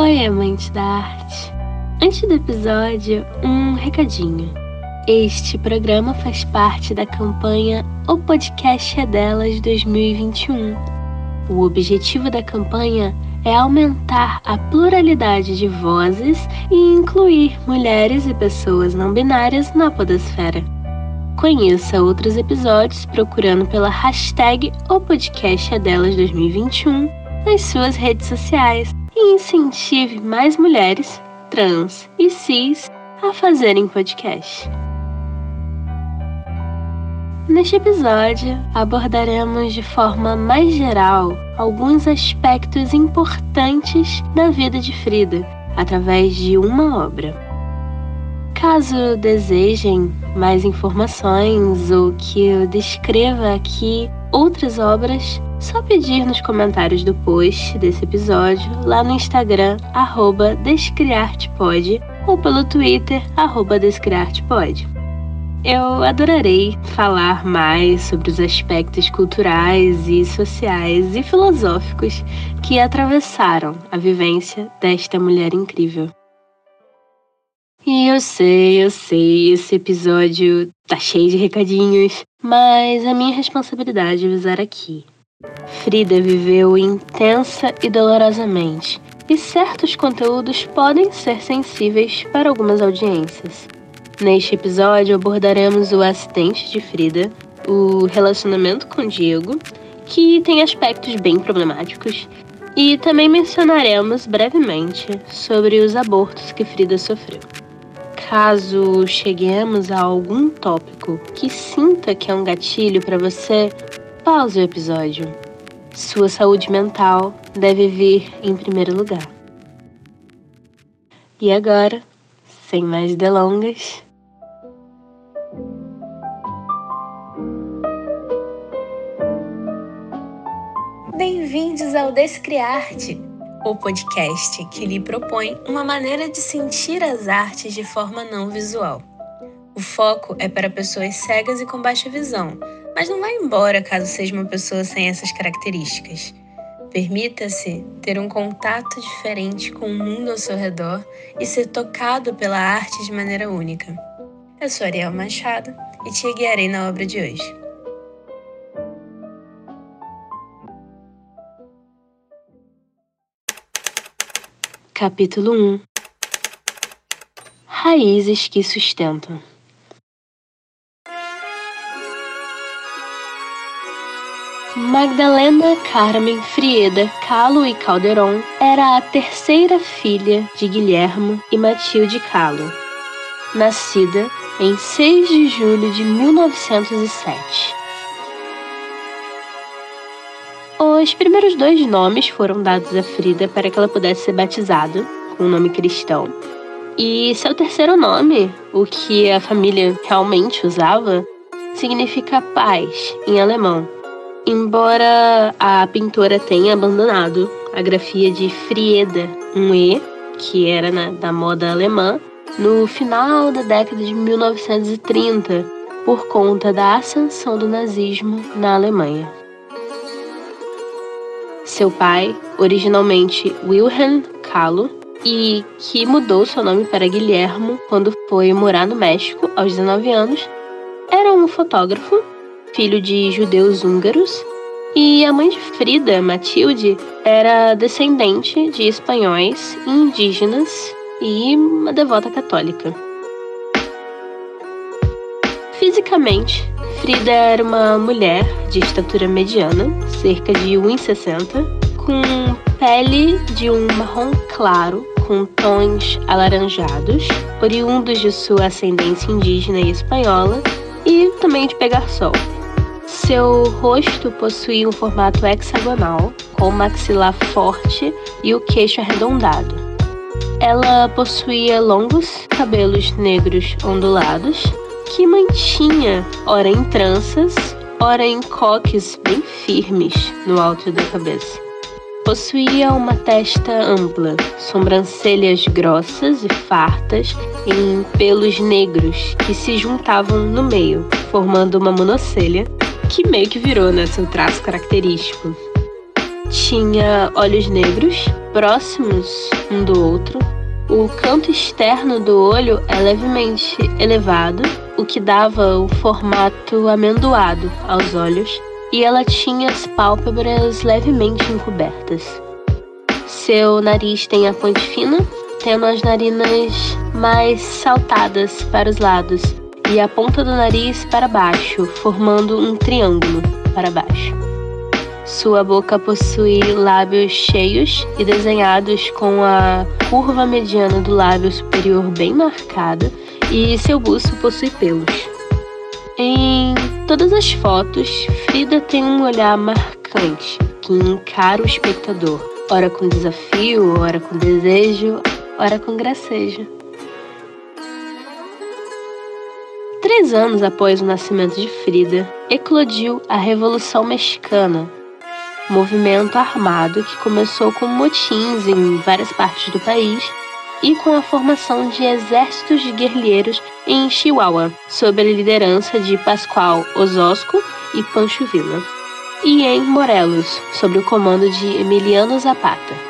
Oi, amante da arte. Antes do episódio, um recadinho. Este programa faz parte da campanha O Podcast é Delas 2021. O objetivo da campanha é aumentar a pluralidade de vozes e incluir mulheres e pessoas não binárias na podosfera. Conheça outros episódios procurando pela hashtag O Podcast é Delas 2021 nas suas redes sociais e incentive mais mulheres, trans e cis a fazerem podcast. Neste episódio, abordaremos de forma mais geral alguns aspectos importantes da vida de Frida através de uma obra. Caso desejem mais informações ou que eu descreva aqui outras obras, só pedir nos comentários do post desse episódio, lá no Instagram, arroba Descriartepod, ou pelo Twitter, arroba Descriartepod. Eu adorarei falar mais sobre os aspectos culturais e sociais e filosóficos que atravessaram a vivência desta mulher incrível. E eu sei, eu sei, esse episódio tá cheio de recadinhos, mas a minha responsabilidade é avisar aqui. Frida viveu intensa e dolorosamente, e certos conteúdos podem ser sensíveis para algumas audiências. Neste episódio abordaremos o acidente de Frida, o relacionamento com Diego, que tem aspectos bem problemáticos, e também mencionaremos brevemente sobre os abortos que Frida sofreu. Caso cheguemos a algum tópico que sinta que é um gatilho para você, Pause o episódio. Sua saúde mental deve vir em primeiro lugar. E agora, sem mais delongas, Bem-vindos ao Descriarte, o podcast que lhe propõe uma maneira de sentir as artes de forma não visual. O foco é para pessoas cegas e com baixa visão mas não vai embora caso seja uma pessoa sem essas características. Permita-se ter um contato diferente com o mundo ao seu redor e ser tocado pela arte de maneira única. Eu sou Ariel Machado e te guiarei na obra de hoje. Capítulo 1 Raízes que sustentam Magdalena Carmen Frieda Calo e Calderon era a terceira filha de Guilhermo e Matilde Calo, nascida em 6 de julho de 1907. Os primeiros dois nomes foram dados a Frida para que ela pudesse ser batizada com o nome cristão. E seu terceiro nome, o que a família realmente usava, significa paz em alemão Embora a pintora tenha abandonado a grafia de Frieda, um E, que era na, da moda alemã, no final da década de 1930, por conta da ascensão do nazismo na Alemanha. Seu pai, originalmente Wilhelm Kahlo, e que mudou seu nome para Guilhermo quando foi morar no México aos 19 anos, era um fotógrafo filho de judeus húngaros, e a mãe de Frida, Matilde, era descendente de espanhóis indígenas e uma devota católica. Fisicamente, Frida era uma mulher de estatura mediana, cerca de 1,60, com pele de um marrom claro com tons alaranjados, oriundos de sua ascendência indígena e espanhola, e também de pegar sol. Seu rosto possuía um formato hexagonal, com maxilar forte e o queixo arredondado. Ela possuía longos cabelos negros ondulados, que mantinha, ora em tranças, ora em coques bem firmes no alto da cabeça. Possuía uma testa ampla, sobrancelhas grossas e fartas em pelos negros que se juntavam no meio, formando uma monocelha que meio que virou né, traço característico. Tinha olhos negros, próximos um do outro. O canto externo do olho é levemente elevado, o que dava o formato amendoado aos olhos, e ela tinha as pálpebras levemente encobertas. Seu nariz tem a ponte fina, tendo as narinas mais saltadas para os lados e a ponta do nariz para baixo, formando um triângulo para baixo. Sua boca possui lábios cheios e desenhados com a curva mediana do lábio superior bem marcada, e seu busto possui pelos. Em todas as fotos, Frida tem um olhar marcante que encara o espectador, ora com desafio, ora com desejo, ora com gracejo. Três anos após o nascimento de Frida, eclodiu a Revolução Mexicana, movimento armado que começou com motins em várias partes do país e com a formação de exércitos de guerrilheiros em Chihuahua, sob a liderança de Pascoal Ososco e Pancho Villa, e em Morelos, sob o comando de Emiliano Zapata.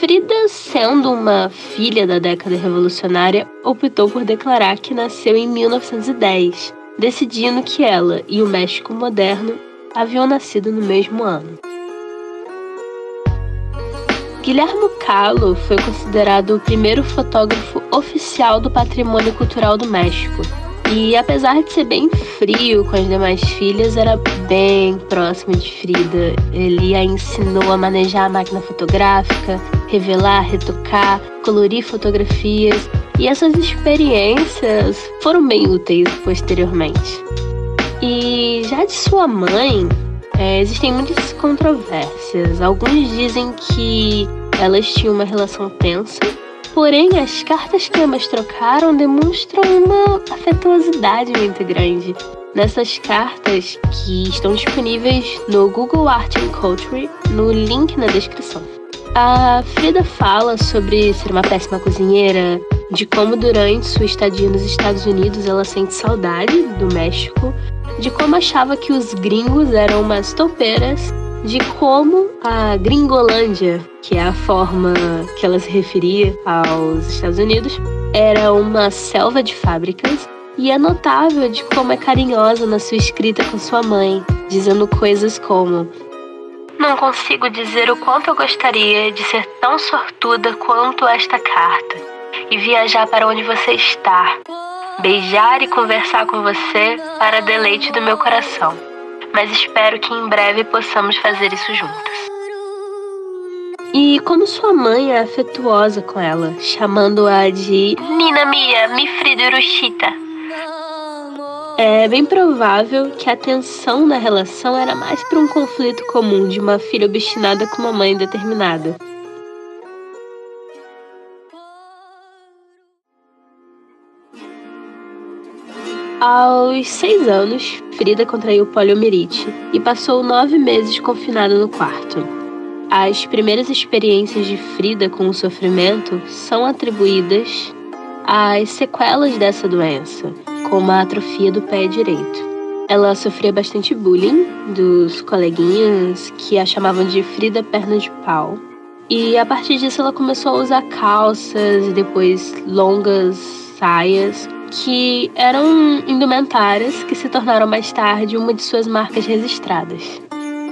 Frida, sendo uma filha da década revolucionária, optou por declarar que nasceu em 1910 decidindo que ela e o México moderno haviam nascido no mesmo ano. Guilhermo Calo foi considerado o primeiro fotógrafo oficial do patrimônio cultural do México. E apesar de ser bem frio com as demais filhas, era bem próximo de Frida. Ele a ensinou a manejar a máquina fotográfica, revelar, retocar, colorir fotografias e essas experiências foram bem úteis posteriormente. E já de sua mãe, é, existem muitas controvérsias. Alguns dizem que elas tinham uma relação tensa, porém as cartas que ambas trocaram demonstram uma afetuosidade muito grande. Nessas cartas, que estão disponíveis no Google Art and Culture, no link na descrição. A Frida fala sobre ser uma péssima cozinheira, de como durante sua estadia nos Estados Unidos ela sente saudade do México, de como achava que os gringos eram umas topeiras, de como a Gringolândia, que é a forma que ela se referia aos Estados Unidos, era uma selva de fábricas, e é notável de como é carinhosa na sua escrita com sua mãe, dizendo coisas como não consigo dizer o quanto eu gostaria de ser tão sortuda quanto esta carta e viajar para onde você está. Beijar e conversar com você para deleite do meu coração. Mas espero que em breve possamos fazer isso juntas. E como sua mãe é afetuosa com ela, chamando-a de Nina Mia, mi Fridurushita. É bem provável que a tensão na relação era mais para um conflito comum de uma filha obstinada com uma mãe determinada. Aos seis anos, Frida contraiu poliomielite e passou nove meses confinada no quarto. As primeiras experiências de Frida com o sofrimento são atribuídas às sequelas dessa doença, como a atrofia do pé direito. Ela sofria bastante bullying dos coleguinhas que a chamavam de Frida Perna de Pau. E a partir disso ela começou a usar calças e depois longas saias que eram indumentárias que se tornaram mais tarde uma de suas marcas registradas.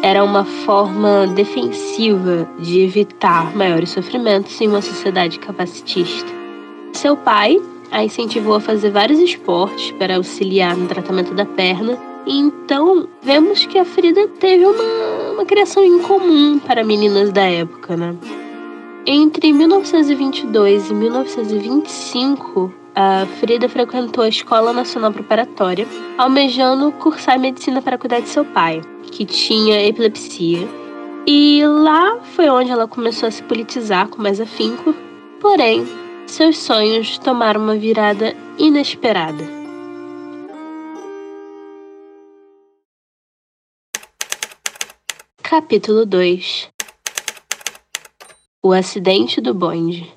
Era uma forma defensiva de evitar maiores sofrimentos em uma sociedade capacitista. Seu pai a incentivou a fazer vários esportes para auxiliar no tratamento da perna, então vemos que a Frida teve uma, uma criação incomum para meninas da época, né? Entre 1922 e 1925, a Frida frequentou a Escola Nacional Preparatória, almejando cursar medicina para cuidar de seu pai, que tinha epilepsia. E lá foi onde ela começou a se politizar com mais afinco, porém, seus sonhos tomaram uma virada inesperada. Capítulo 2 O acidente do bonde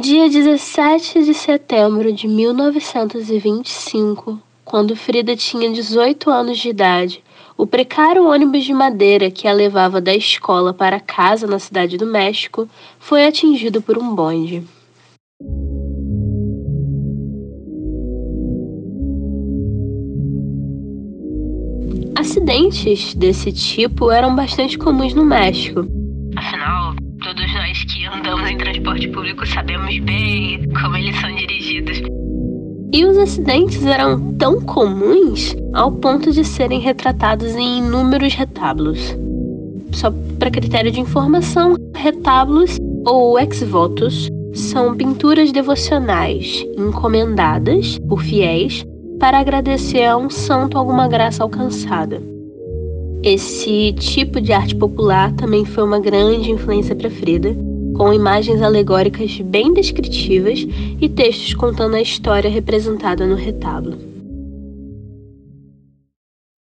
dia 17 de setembro de 1925, quando Frida tinha 18 anos de idade, o precário ônibus de madeira que a levava da escola para casa na cidade do México foi atingido por um bonde. Acidentes desse tipo eram bastante comuns no México. Afinal, nós que andamos em transporte público sabemos bem como eles são dirigidos. E os acidentes eram tão comuns ao ponto de serem retratados em inúmeros retábulos. Só para critério de informação, retábulos ou ex-votos são pinturas devocionais encomendadas por fiéis para agradecer a um santo alguma graça alcançada. Esse tipo de arte popular também foi uma grande influência para Frida, com imagens alegóricas bem descritivas e textos contando a história representada no retábulo.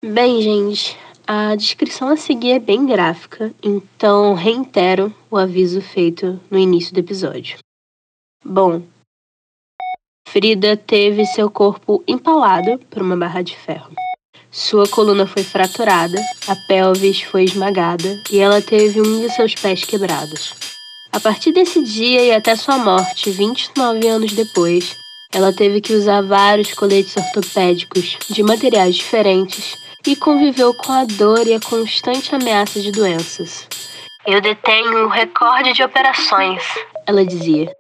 Bem, gente, a descrição a seguir é bem gráfica, então reitero o aviso feito no início do episódio. Bom, Frida teve seu corpo empalado por uma barra de ferro. Sua coluna foi fraturada, a pelvis foi esmagada e ela teve um de seus pés quebrados. A partir desse dia e até sua morte, 29 anos depois, ela teve que usar vários coletes ortopédicos de materiais diferentes e conviveu com a dor e a constante ameaça de doenças. Eu detenho o recorde de operações, ela dizia.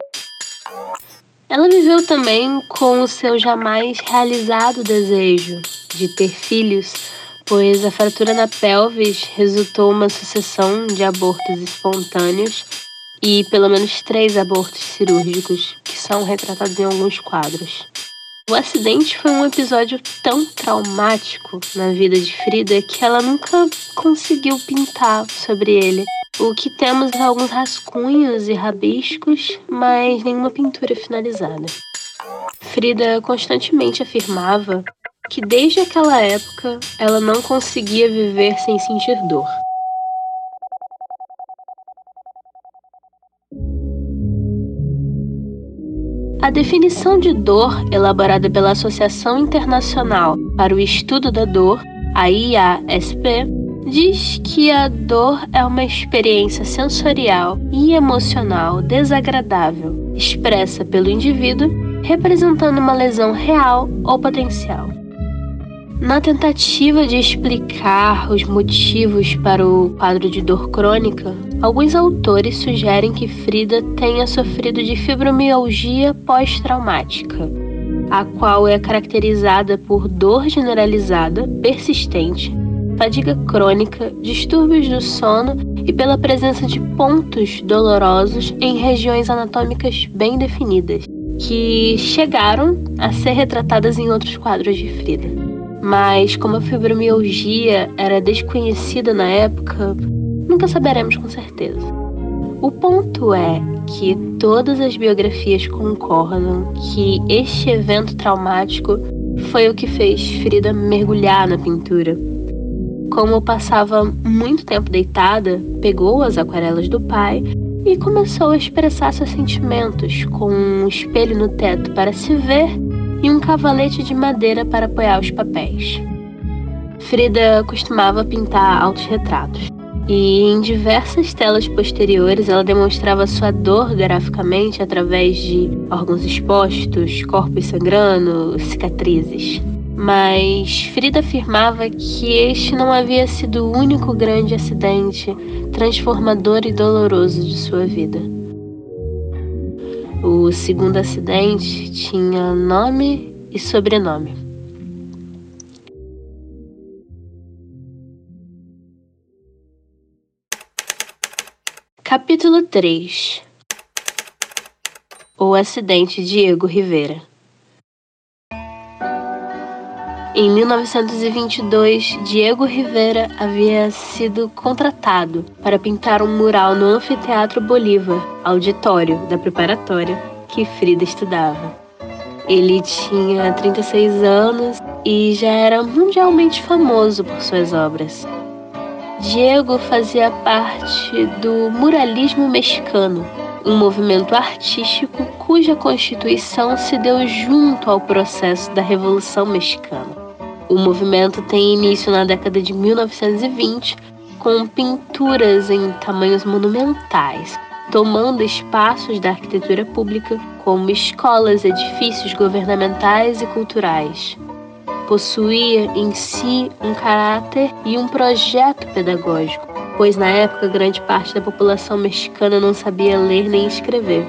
Ela viveu também com o seu jamais realizado desejo de ter filhos, pois a fratura na pelvis resultou uma sucessão de abortos espontâneos e pelo menos três abortos cirúrgicos, que são retratados em alguns quadros. O acidente foi um episódio tão traumático na vida de Frida que ela nunca conseguiu pintar sobre ele. O que temos é alguns rascunhos e rabiscos, mas nenhuma pintura finalizada. Frida constantemente afirmava que desde aquela época ela não conseguia viver sem sentir dor. A definição de dor, elaborada pela Associação Internacional para o Estudo da Dor, a IASP, diz que a dor é uma experiência sensorial e emocional desagradável, expressa pelo indivíduo, representando uma lesão real ou potencial. Na tentativa de explicar os motivos para o quadro de dor crônica, alguns autores sugerem que Frida tenha sofrido de fibromialgia pós-traumática, a qual é caracterizada por dor generalizada, persistente, fadiga crônica, distúrbios do sono e pela presença de pontos dolorosos em regiões anatômicas bem definidas, que chegaram a ser retratadas em outros quadros de Frida. Mas, como a fibromialgia era desconhecida na época, nunca saberemos com certeza. O ponto é que todas as biografias concordam que este evento traumático foi o que fez Frida mergulhar na pintura como passava muito tempo deitada, pegou as aquarelas do pai e começou a expressar seus sentimentos com um espelho no teto para se ver e um cavalete de madeira para apoiar os papéis. Frida costumava pintar autorretratos e em diversas telas posteriores ela demonstrava sua dor graficamente através de órgãos expostos, corpos sangrando, cicatrizes. Mas Frida afirmava que este não havia sido o único grande acidente transformador e doloroso de sua vida. O segundo acidente tinha nome e sobrenome. Capítulo 3 O acidente Diego Rivera em 1922, Diego Rivera havia sido contratado para pintar um mural no Anfiteatro Bolívar, auditório da preparatória que Frida estudava. Ele tinha 36 anos e já era mundialmente famoso por suas obras. Diego fazia parte do muralismo mexicano, um movimento artístico cuja constituição se deu junto ao processo da Revolução Mexicana. O movimento tem início na década de 1920 com pinturas em tamanhos monumentais, tomando espaços da arquitetura pública como escolas, edifícios governamentais e culturais. Possuía em si um caráter e um projeto pedagógico, pois na época grande parte da população mexicana não sabia ler nem escrever.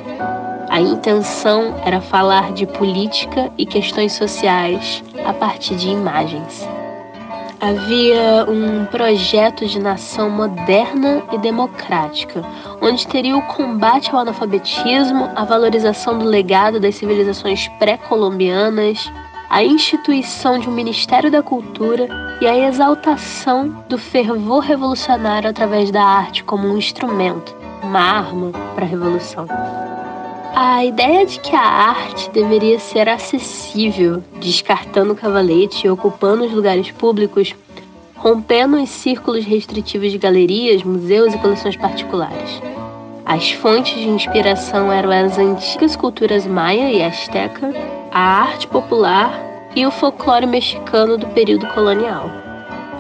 A intenção era falar de política e questões sociais a partir de imagens. Havia um projeto de nação moderna e democrática, onde teria o combate ao analfabetismo, a valorização do legado das civilizações pré-colombianas, a instituição de um Ministério da Cultura e a exaltação do fervor revolucionário através da arte como um instrumento, uma arma para a revolução. A ideia de que a arte deveria ser acessível, descartando o cavalete e ocupando os lugares públicos, rompendo os círculos restritivos de galerias, museus e coleções particulares. As fontes de inspiração eram as antigas culturas maia e asteca, a arte popular e o folclore mexicano do período colonial,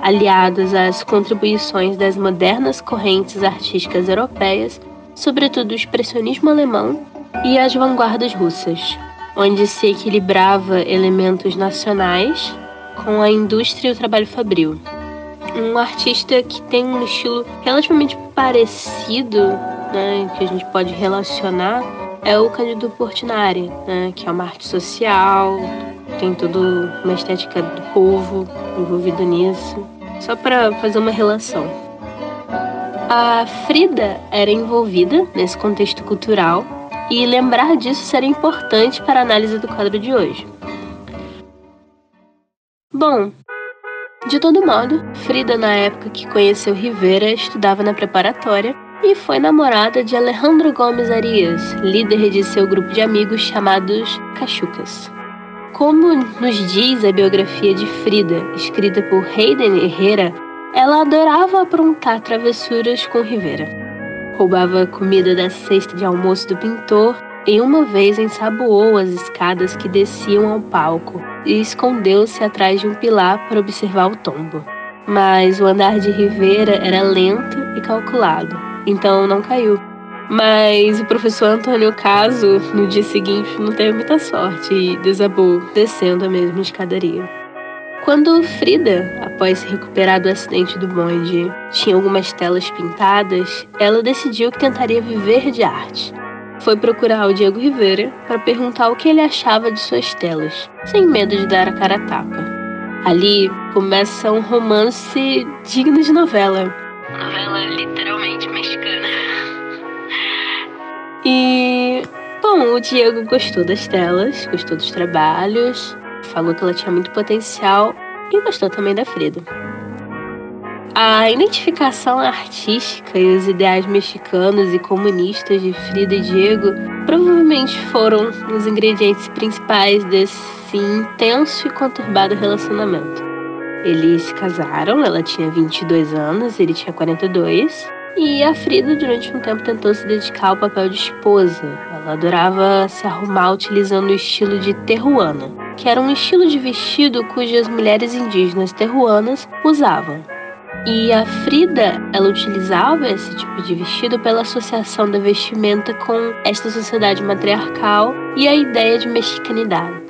aliados às contribuições das modernas correntes artísticas europeias, sobretudo o expressionismo alemão e as vanguardas russas, onde se equilibrava elementos nacionais com a indústria e o trabalho fabril. Um artista que tem um estilo relativamente parecido, né, que a gente pode relacionar, é o Cândido Portinari, né, que é uma arte social, tem toda uma estética do povo envolvido nisso, só para fazer uma relação. A Frida era envolvida nesse contexto cultural e lembrar disso seria importante para a análise do quadro de hoje. Bom, de todo modo, Frida, na época que conheceu Rivera, estudava na preparatória e foi namorada de Alejandro Gomes Arias, líder de seu grupo de amigos chamados Cachucas. Como nos diz a biografia de Frida, escrita por Hayden Herrera, ela adorava aprontar travessuras com Rivera roubava comida da cesta de almoço do pintor e uma vez ensaboou as escadas que desciam ao palco e escondeu-se atrás de um pilar para observar o tombo. Mas o andar de Rivera era lento e calculado, então não caiu. Mas o professor Antônio Caso, no dia seguinte, não teve muita sorte e desabou descendo a mesma escadaria. Quando Frida, após se recuperar do acidente do bonde, tinha algumas telas pintadas, ela decidiu que tentaria viver de arte. Foi procurar o Diego Rivera para perguntar o que ele achava de suas telas, sem medo de dar a cara a tapa. Ali começa um romance digno de novela. Novela literalmente mexicana. E, bom, o Diego gostou das telas, gostou dos trabalhos, falou que ela tinha muito potencial e gostou também da Frida. A identificação artística e os ideais mexicanos e comunistas de Frida e Diego provavelmente foram os ingredientes principais desse intenso e conturbado relacionamento. Eles se casaram, ela tinha 22 anos, ele tinha 42, e a Frida durante um tempo tentou se dedicar ao papel de esposa. Ela adorava se arrumar utilizando o estilo de terruana, que era um estilo de vestido cujas mulheres indígenas terruanas usavam. E a Frida, ela utilizava esse tipo de vestido pela associação da vestimenta com esta sociedade matriarcal e a ideia de mexicanidade.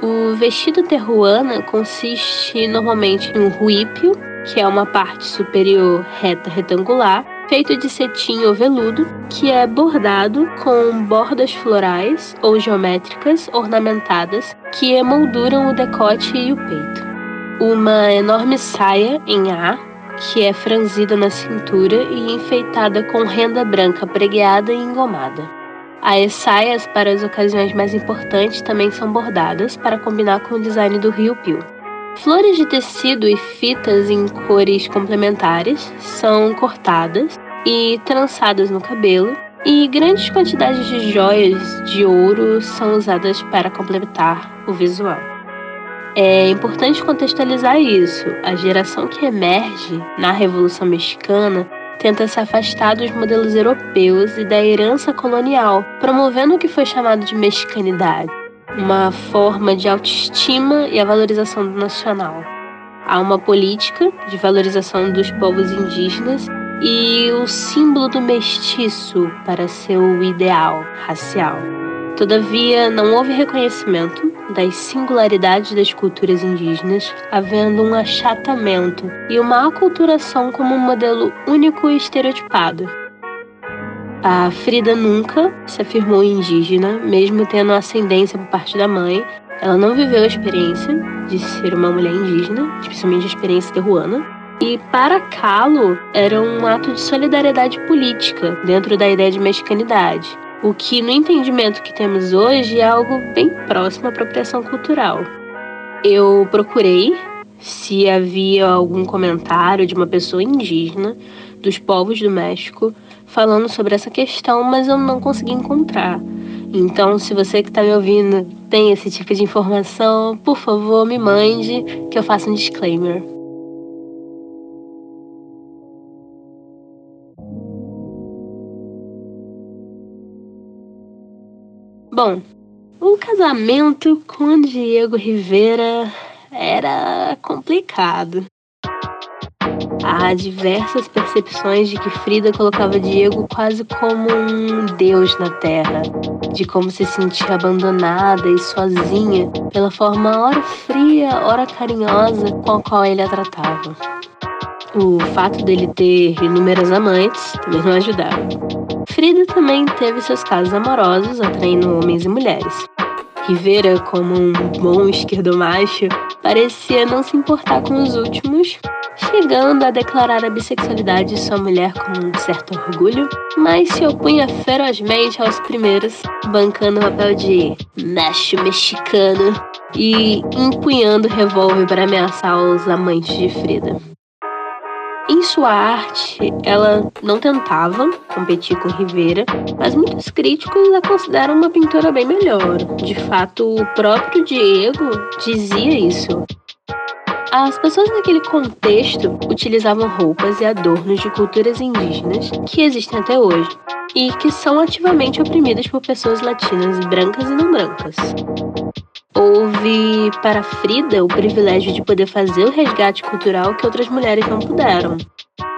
O vestido terruana consiste normalmente em um ruípio, que é uma parte superior reta retangular, feito de cetim ou veludo, que é bordado com bordas florais ou geométricas ornamentadas que emolduram o decote e o peito. Uma enorme saia em A, que é franzida na cintura e enfeitada com renda branca pregueada e engomada. As saias para as ocasiões mais importantes também são bordadas para combinar com o design do Rio Pio. Flores de tecido e fitas em cores complementares são cortadas e trançadas no cabelo, e grandes quantidades de joias de ouro são usadas para completar o visual. É importante contextualizar isso. A geração que emerge na Revolução Mexicana tenta se afastar dos modelos europeus e da herança colonial, promovendo o que foi chamado de mexicanidade, uma forma de autoestima e a valorização do nacional. Há uma política de valorização dos povos indígenas e o símbolo do mestiço para seu ideal racial. Todavia, não houve reconhecimento das singularidades das culturas indígenas, havendo um achatamento e uma aculturação como um modelo único e estereotipado. A Frida nunca se afirmou indígena, mesmo tendo ascendência por parte da mãe. Ela não viveu a experiência de ser uma mulher indígena, especialmente a experiência terruana. E para Kahlo, era um ato de solidariedade política dentro da ideia de mexicanidade o que, no entendimento que temos hoje, é algo bem próximo à apropriação cultural. Eu procurei se havia algum comentário de uma pessoa indígena dos povos do México falando sobre essa questão, mas eu não consegui encontrar. Então, se você que está me ouvindo tem esse tipo de informação, por favor, me mande que eu faça um disclaimer. Bom, o casamento com Diego Rivera era complicado. Há diversas percepções de que Frida colocava Diego quase como um deus na Terra, de como se sentia abandonada e sozinha pela forma ora fria, ora carinhosa com a qual ele a tratava. O fato dele ter inúmeras amantes também não ajudava. Frida também teve seus casos amorosos, atraindo homens e mulheres. Rivera, como um bom esquerdomacho, parecia não se importar com os últimos, chegando a declarar a bissexualidade de sua mulher com um certo orgulho, mas se opunha ferozmente aos primeiros, bancando o papel de macho mexicano e empunhando revólver para ameaçar os amantes de Frida. Em sua arte, ela não tentava competir com Rivera, mas muitos críticos a consideram uma pintora bem melhor. De fato, o próprio Diego dizia isso. As pessoas naquele contexto utilizavam roupas e adornos de culturas indígenas que existem até hoje e que são ativamente oprimidas por pessoas latinas brancas e não brancas. Houve para Frida o privilégio de poder fazer o resgate cultural que outras mulheres não puderam.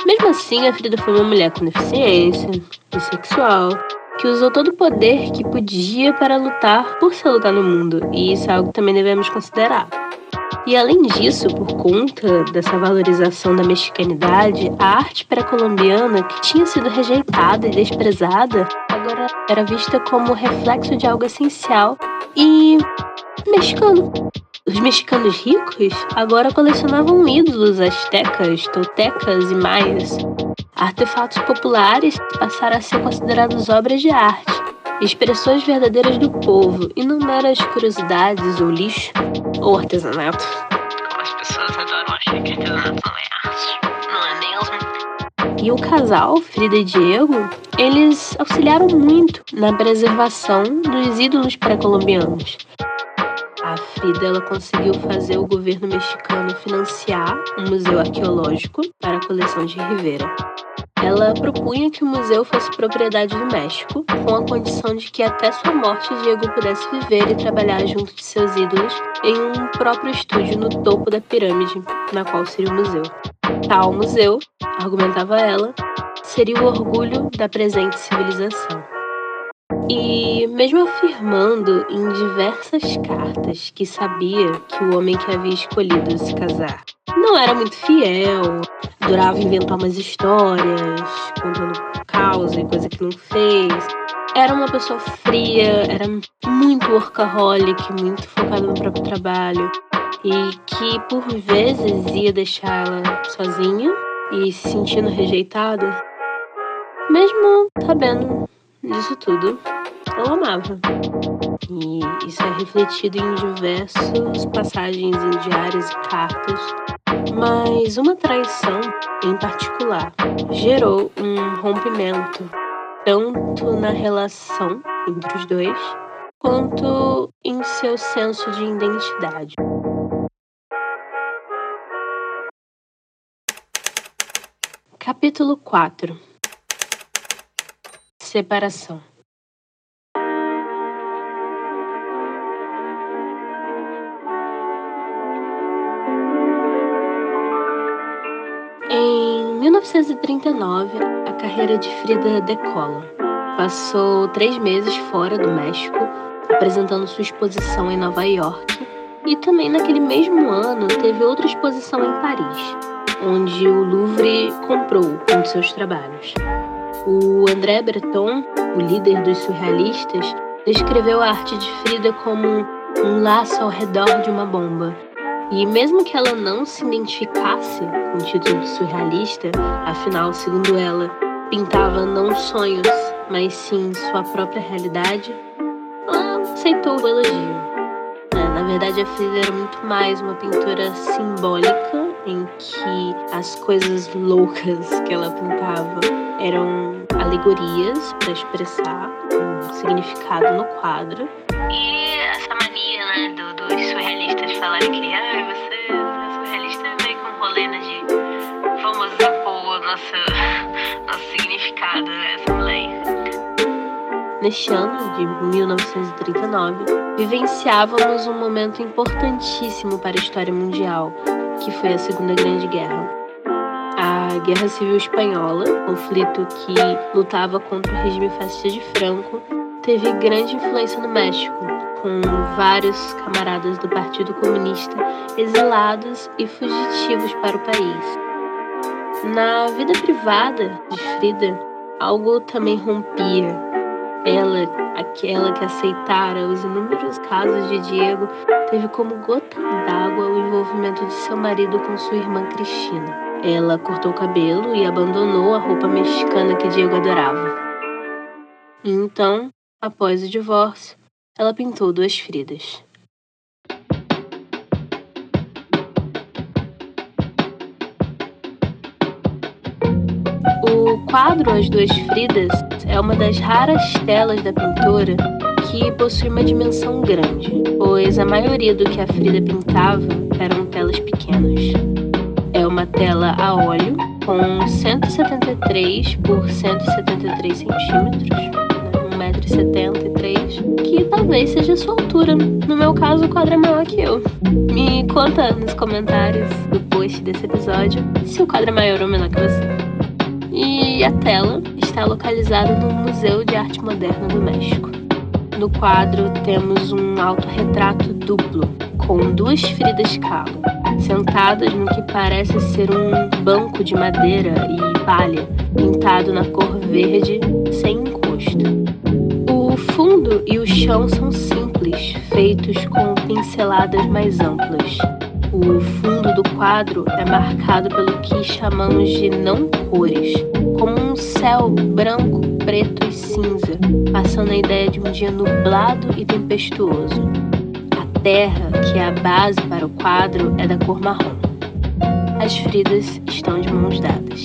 Mesmo assim, a Frida foi uma mulher com deficiência, bissexual, que usou todo o poder que podia para lutar por seu lugar no mundo, e isso é algo que também devemos considerar. E além disso, por conta dessa valorização da mexicanidade, a arte pré-colombiana, que tinha sido rejeitada e desprezada, agora era vista como reflexo de algo essencial e mexicano. Os mexicanos ricos agora colecionavam ídolos astecas, toltecas e maias. Artefatos populares passaram a ser considerados obras de arte, expressões verdadeiras do povo e não meras curiosidades ou lixo ou artesanato. Como as pessoas adoram achar que artesanato não é arte, não é mesmo? E o casal, Frida e Diego, eles auxiliaram muito na preservação dos ídolos pré-colombianos. A Frida ela conseguiu fazer o governo mexicano financiar um museu arqueológico para a coleção de Rivera. Ela propunha que o museu fosse propriedade do México, com a condição de que até sua morte Diego pudesse viver e trabalhar junto de seus ídolos em um próprio estúdio no topo da pirâmide, na qual seria o museu. Tal museu, argumentava ela, seria o orgulho da presente civilização. E mesmo afirmando em diversas cartas que sabia que o homem que havia escolhido se casar não era muito fiel, adorava inventar umas histórias, contando causa e coisa que não fez. Era uma pessoa fria, era muito workaholic, muito focado no próprio trabalho e que por vezes ia deixar ela sozinha e se sentindo rejeitada, mesmo sabendo disso tudo, eu amava. E isso é refletido em diversas passagens em diários e cartas. Mas uma traição, em particular, gerou um rompimento, tanto na relação entre os dois, quanto em seu senso de identidade. Capítulo 4 Separação 1939, a carreira de Frida decola. Passou três meses fora do México, apresentando sua exposição em Nova York, e também naquele mesmo ano teve outra exposição em Paris, onde o Louvre comprou um de seus trabalhos. O André Breton, o líder dos surrealistas, descreveu a arte de Frida como um laço ao redor de uma bomba. E mesmo que ela não se identificasse com o título surrealista, afinal, segundo ela, pintava não sonhos, mas sim sua própria realidade, ela aceitou o elogio. É, na verdade, a Frida era muito mais uma pintora simbólica, em que as coisas loucas que ela pintava eram alegorias para expressar um significado no quadro. E essa mania né, do, dos surrealistas falarem que ah, de vamos impor nosso, nosso significado nessa mulher. Neste ano de 1939, vivenciávamos um momento importantíssimo para a história mundial, que foi a Segunda Grande Guerra. A Guerra Civil Espanhola, conflito que lutava contra o regime fascista de Franco, teve grande influência no México, com vários camaradas do Partido Comunista exilados e fugitivos para o país. Na vida privada de Frida, algo também rompia ela, aquela que aceitara os inúmeros casos de Diego, teve como gota d'água o envolvimento de seu marido com sua irmã Cristina. Ela cortou o cabelo e abandonou a roupa mexicana que Diego adorava. Então, após o divórcio, ela pintou duas Fridas. O quadro As Duas Fridas é uma das raras telas da pintora que possui uma dimensão grande, pois a maioria do que a Frida pintava eram telas pequenas. É uma tela a óleo com 173 por 173 centímetros, 1,70m que talvez seja sua altura. No meu caso, o quadro é maior que eu. Me conta nos comentários do post desse episódio se o quadro é maior ou menor que você. E a tela está localizada no Museu de Arte Moderna do México. No quadro temos um autorretrato duplo, com duas Fridas Kahlo, sentadas no que parece ser um banco de madeira e palha, pintado na cor verde chão são simples, feitos com pinceladas mais amplas. O fundo do quadro é marcado pelo que chamamos de não cores, como um céu branco, preto e cinza, passando a ideia de um dia nublado e tempestuoso. A terra, que é a base para o quadro, é da cor marrom. As Fridas estão de mãos dadas.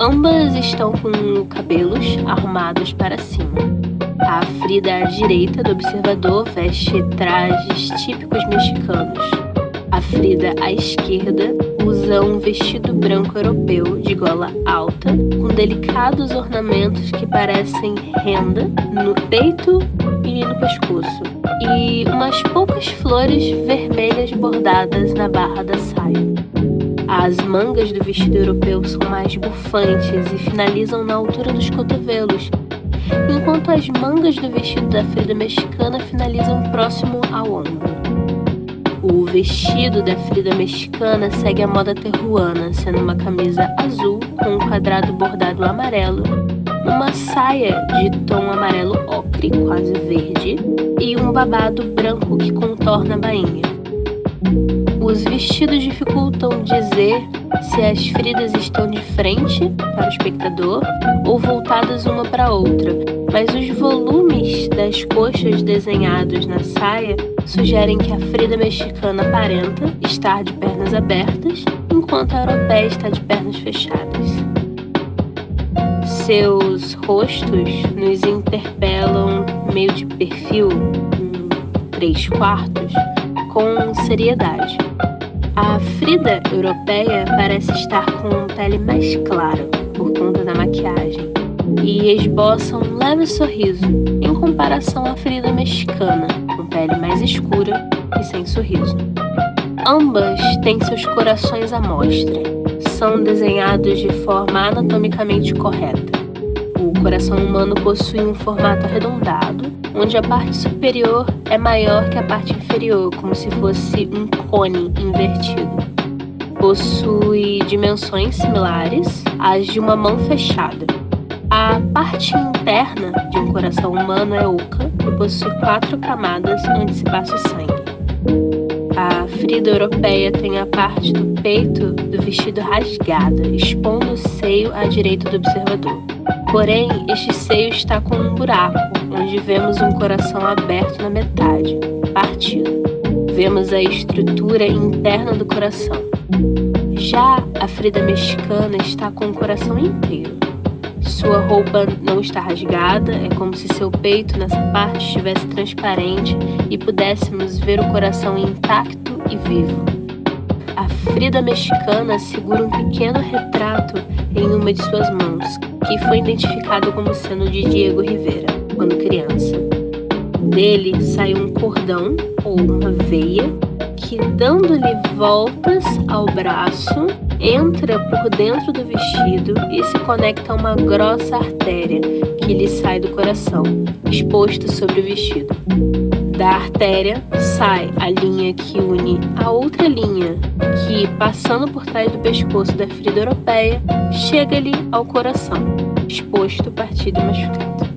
Ambas estão com cabelos arrumados para cima. A Frida à direita do observador veste trajes típicos mexicanos a Frida, à esquerda, usa um vestido branco europeu de gola alta, com delicados ornamentos que parecem renda no peito e no pescoço, e umas poucas flores vermelhas bordadas na barra da saia. As mangas do vestido europeu são mais bufantes e finalizam na altura dos cotovelos, enquanto as mangas do vestido da Frida mexicana finalizam próximo ao ombro. O vestido da Frida mexicana segue a moda terruana, sendo uma camisa azul com um quadrado bordado amarelo, uma saia de tom amarelo ocre, quase verde, e um babado branco que contorna a bainha. Os vestidos dificultam dizer se as Fridas estão de frente para o espectador ou voltadas uma para outra, mas os volumes das coxas desenhados na saia sugerem que a Frida mexicana aparenta estar de pernas abertas, enquanto a europeia está de pernas fechadas. Seus rostos nos interpelam meio de perfil, três quartos, com seriedade. A Frida europeia parece estar com pele mais claro, por conta da maquiagem e esboçam um leve sorriso em comparação à ferida mexicana, com pele mais escura e sem sorriso. Ambas têm seus corações à mostra. São desenhados de forma anatomicamente correta. O coração humano possui um formato arredondado, onde a parte superior é maior que a parte inferior, como se fosse um cone invertido. Possui dimensões similares às de uma mão fechada. A parte interna de um coração humano é oca e possui quatro camadas onde se passa o sangue. A frida europeia tem a parte do peito do vestido rasgada, expondo o seio à direita do observador. Porém, este seio está com um buraco, onde vemos um coração aberto na metade, partido. Vemos a estrutura interna do coração. Já a Frida mexicana está com o coração inteiro. Sua roupa não está rasgada, é como se seu peito nessa parte estivesse transparente e pudéssemos ver o coração intacto e vivo. A Frida mexicana segura um pequeno retrato em uma de suas mãos, que foi identificado como sendo de Diego Rivera, quando criança. Dele sai um cordão ou uma veia que, dando-lhe voltas ao braço, entra por dentro do vestido e se conecta a uma grossa artéria que lhe sai do coração, exposto sobre o vestido. Da artéria sai a linha que une a outra linha, que, passando por trás do pescoço da ferida europeia, chega-lhe ao coração, exposto, partido e machucado.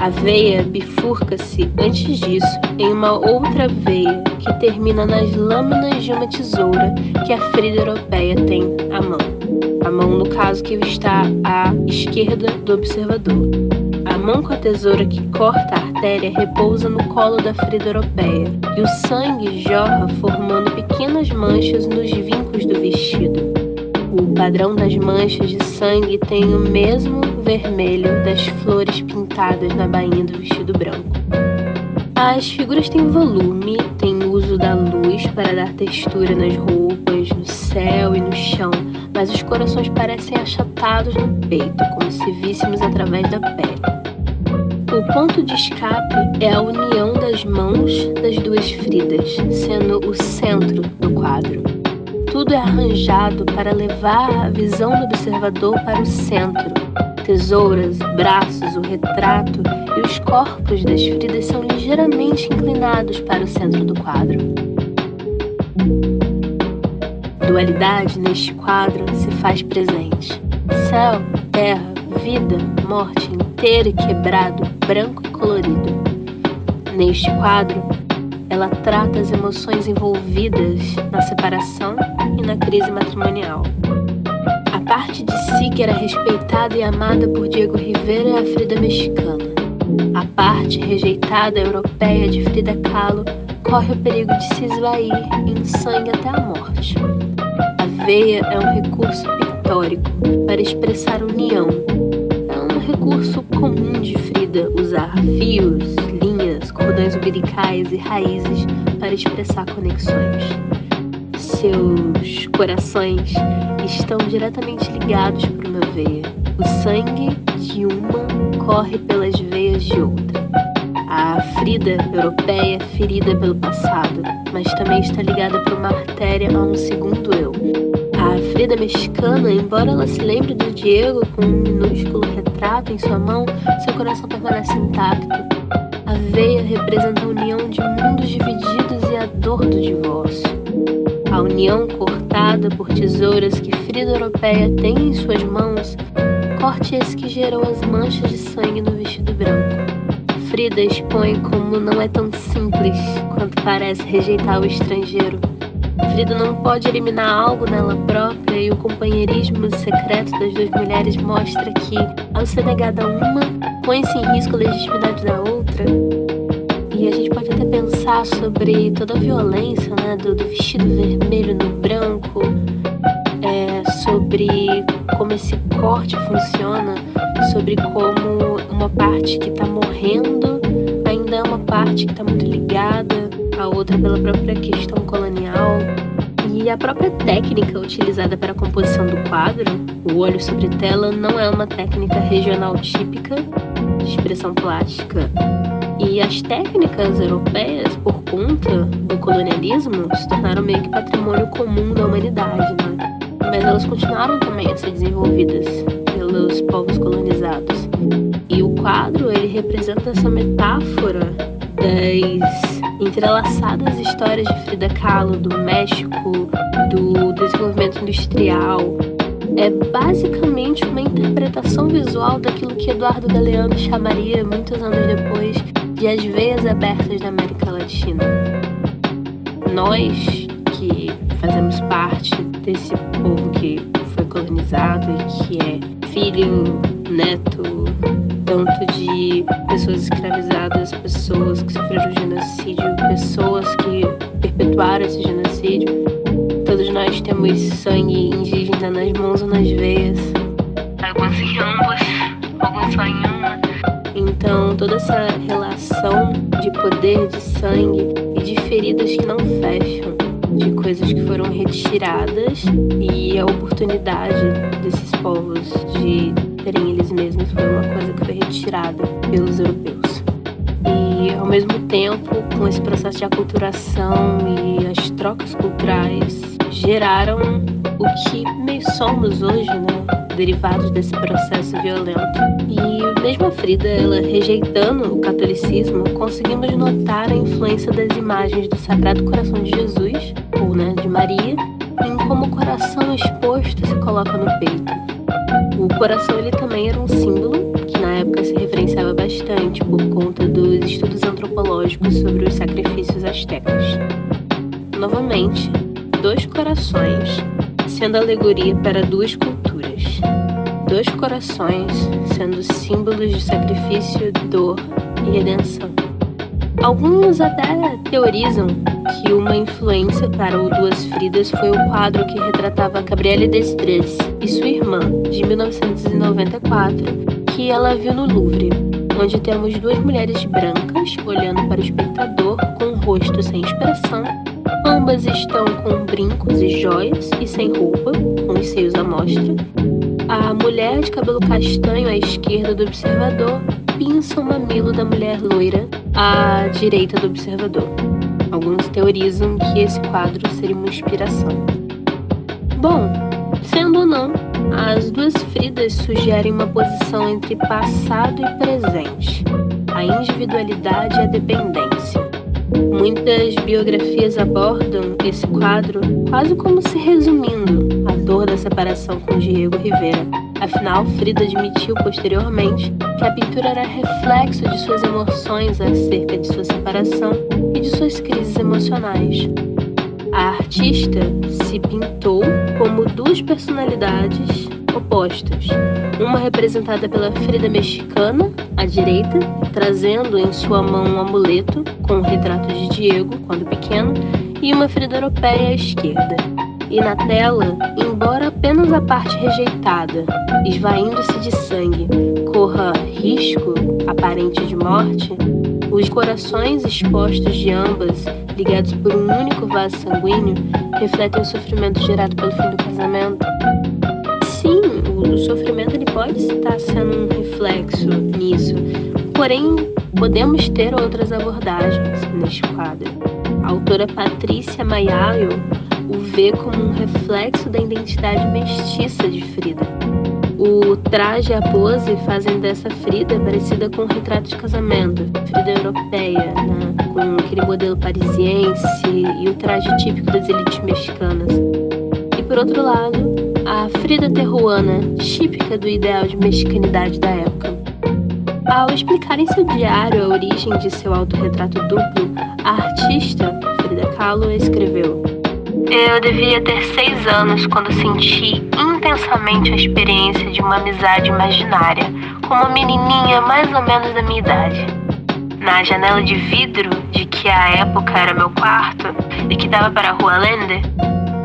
A veia bifurca-se antes disso em uma outra veia que termina nas lâminas de uma tesoura que a ferida europeia tem à mão. A mão, no caso, que está à esquerda do observador. A mão com a tesoura que corta a artéria repousa no colo da ferida europeia e o sangue jorra formando pequenas manchas nos vincos do vestido. O padrão das manchas de sangue tem o mesmo vermelho das flores pintadas na bainha do vestido branco. As figuras têm volume, têm uso da luz para dar textura nas roupas, no céu e no chão, mas os corações parecem achatados no peito, como se víssemos através da pele. O ponto de escape é a união das mãos das duas fridas, sendo o centro do quadro. Tudo é arranjado para levar a visão do observador para o centro. Tesouras, braços, o retrato e os corpos das fridas são ligeiramente inclinados para o centro do quadro. Dualidade neste quadro se faz presente. Céu, terra, vida, morte, inteiro e quebrado, branco e colorido. Neste quadro, ela trata as emoções envolvidas na separação e na crise matrimonial. Parte de si que era respeitada e amada por Diego Rivera é a Frida mexicana. A parte rejeitada europeia de Frida Kahlo corre o perigo de se esvair em sangue até a morte. A veia é um recurso pictórico para expressar união. É um recurso comum de Frida usar fios, linhas, cordões umbilicais e raízes para expressar conexões. Seus corações estão diretamente ligados por uma veia. O sangue de uma corre pelas veias de outra. A Frida europeia é ferida pelo passado, mas também está ligada por uma artéria a um segundo eu. A Frida mexicana, embora ela se lembre do Diego com um minúsculo retrato em sua mão, seu coração permanece intacto. A veia representa a união de mundos divididos e a dor do divórcio. A união cortada por tesouras que Frida Europeia tem em suas mãos, corte esse que gerou as manchas de sangue no vestido branco. Frida expõe como não é tão simples quanto parece rejeitar o estrangeiro. Frida não pode eliminar algo nela própria e o companheirismo secreto das duas mulheres mostra que, ao ser negada uma, põe-se em risco a legitimidade da outra. E a gente pode até pensar sobre toda a violência né, do, do vestido vermelho no branco, é, sobre como esse corte funciona, sobre como uma parte que está morrendo ainda é uma parte que está muito ligada à outra pela própria questão colonial. E a própria técnica utilizada para a composição do quadro, o óleo sobre tela, não é uma técnica regional típica de expressão plástica. E as técnicas europeias, por conta do colonialismo, se tornaram meio que patrimônio comum da humanidade, né? Mas elas continuaram também a ser desenvolvidas pelos povos colonizados. E o quadro, ele representa essa metáfora das entrelaçadas histórias de Frida Kahlo, do México, do desenvolvimento industrial. É basicamente uma interpretação visual daquilo que Eduardo Galeano chamaria, muitos anos depois, de as veias abertas da América Latina. Nós, que fazemos parte desse povo que foi colonizado e que é filho, neto, tanto de pessoas escravizadas, pessoas que sofreram genocídio, pessoas que perpetuaram esse genocídio. Todos nós temos sangue indígena nas mãos ou nas veias. Alguns em ambos, alguns só em uma. Então, toda essa relação de poder, de sangue e de feridas que não fecham, de coisas que foram retiradas e a oportunidade desses povos de terem eles mesmos foi uma coisa que foi retirada pelos europeus. E ao mesmo tempo, com esse processo de aculturação e as trocas culturais, geraram o que meio somos hoje, né? Derivados desse processo violento. E mesmo a Frida, ela rejeitando o catolicismo, conseguimos notar a influência das imagens do Sagrado Coração de Jesus, ou né, de Maria, em como o coração exposto se coloca no peito o coração ele também era um símbolo que na época se referenciava bastante por conta dos estudos antropológicos sobre os sacrifícios astecas. Novamente, dois corações, sendo alegoria para duas culturas. Dois corações sendo símbolos de sacrifício, dor e redenção. Alguns até teorizam que uma influência para o Duas Fridas foi o quadro que retratava Gabriele Destrez e sua irmã, de 1994, que ela viu no Louvre, onde temos duas mulheres brancas olhando para o espectador com o rosto sem expressão. Ambas estão com brincos e joias e sem roupa, com os seios à mostra. A mulher de cabelo castanho à esquerda do observador pinça o mamilo da mulher loira à direita do observador. Alguns teorizam que esse quadro seria uma inspiração. Bom, sendo ou não, as duas Fridas sugerem uma posição entre passado e presente, a individualidade e a dependência. Muitas biografias abordam esse quadro quase como se resumindo a dor da separação com Diego Rivera. Afinal, Frida admitiu posteriormente que a pintura era reflexo de suas emoções acerca de sua separação e de suas crises emocionais. A artista se pintou como duas personalidades opostas. Uma representada pela Frida mexicana, à direita, trazendo em sua mão um amuleto com o retrato de Diego, quando pequeno, e uma Frida europeia à esquerda. E na tela, embora apenas a parte rejeitada, esvaindo-se de sangue, corra risco aparente de morte, os corações expostos de ambas, ligados por um único vaso sanguíneo, refletem o sofrimento gerado pelo fim do casamento. Pode estar sendo um reflexo nisso, porém podemos ter outras abordagens neste quadro. A autora Patrícia Maiaio o vê como um reflexo da identidade mestiça de Frida. O traje e a pose fazem dessa Frida parecida com um retrato de casamento, Frida europeia, né? com aquele modelo parisiense e o traje típico das elites mexicanas. E por outro lado, a Frida terruana, típica do ideal de mexicanidade da época. Ao explicar em seu diário a origem de seu autorretrato duplo, a artista Frida Kahlo escreveu: eu devia ter seis anos quando senti intensamente a experiência de uma amizade imaginária com uma menininha mais ou menos da minha idade. Na janela de vidro de que à época era meu quarto e que dava para a rua Lende,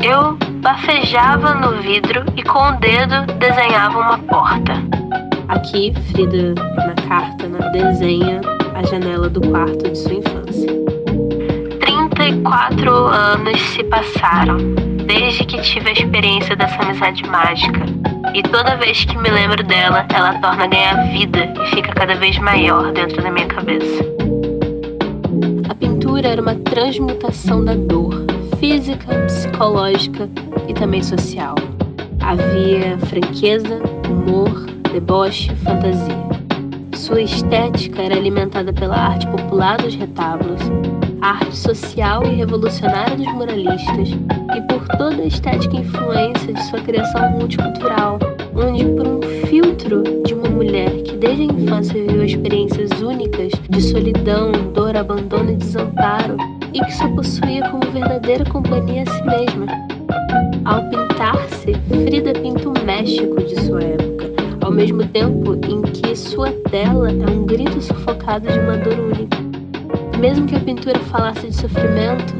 eu bafejava no vidro e com o dedo desenhava uma porta. Aqui, Frida, na carta, né, desenha a janela do quarto de sua infância. 34 anos se passaram desde que tive a experiência dessa amizade mágica. E toda vez que me lembro dela, ela torna a ganhar vida e fica cada vez maior dentro da minha cabeça. A pintura era uma transmutação da dor, física, psicológica e também social. Havia franqueza, humor, deboche, fantasia. Sua estética era alimentada pela arte popular dos retábulos, a arte social e revolucionária dos muralistas e por toda a estética influência de sua criação multicultural, onde por um filtro de uma mulher que desde a infância viveu experiências únicas de solidão, dor, abandono e desamparo e que só possuía como verdadeira companhia a si mesma. Ao pintar-se, Frida pinta o México de sua época, ao mesmo tempo em que sua tela é um grito sufocado de uma dor única mesmo que a pintura falasse de sofrimento,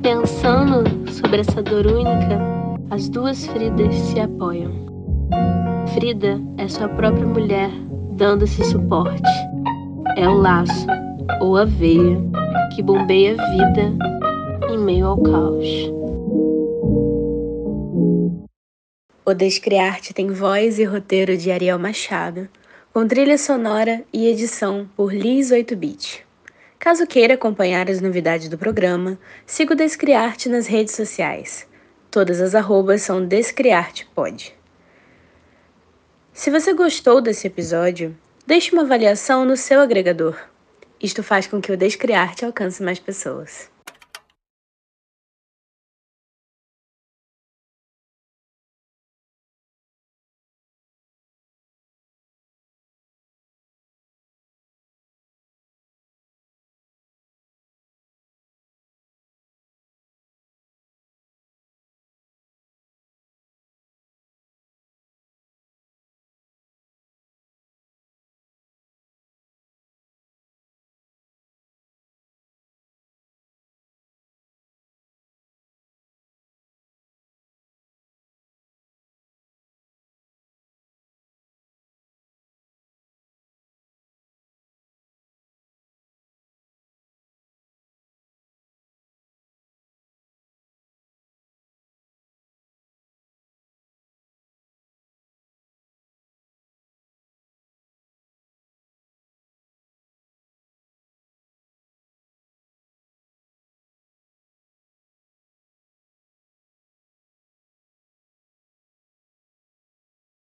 pensando sobre essa dor única, as duas Fridas se apoiam. Frida é sua própria mulher dando esse suporte. É o laço ou a veia que bombeia vida em meio ao caos. O Descriarte tem voz e roteiro de Ariel Machado, com trilha sonora e edição por Liz 8-Bit. Caso queira acompanhar as novidades do programa, siga o Descriarte nas redes sociais. Todas as arrobas são DescriartePod. Se você gostou desse episódio, deixe uma avaliação no seu agregador. Isto faz com que o Descriarte alcance mais pessoas.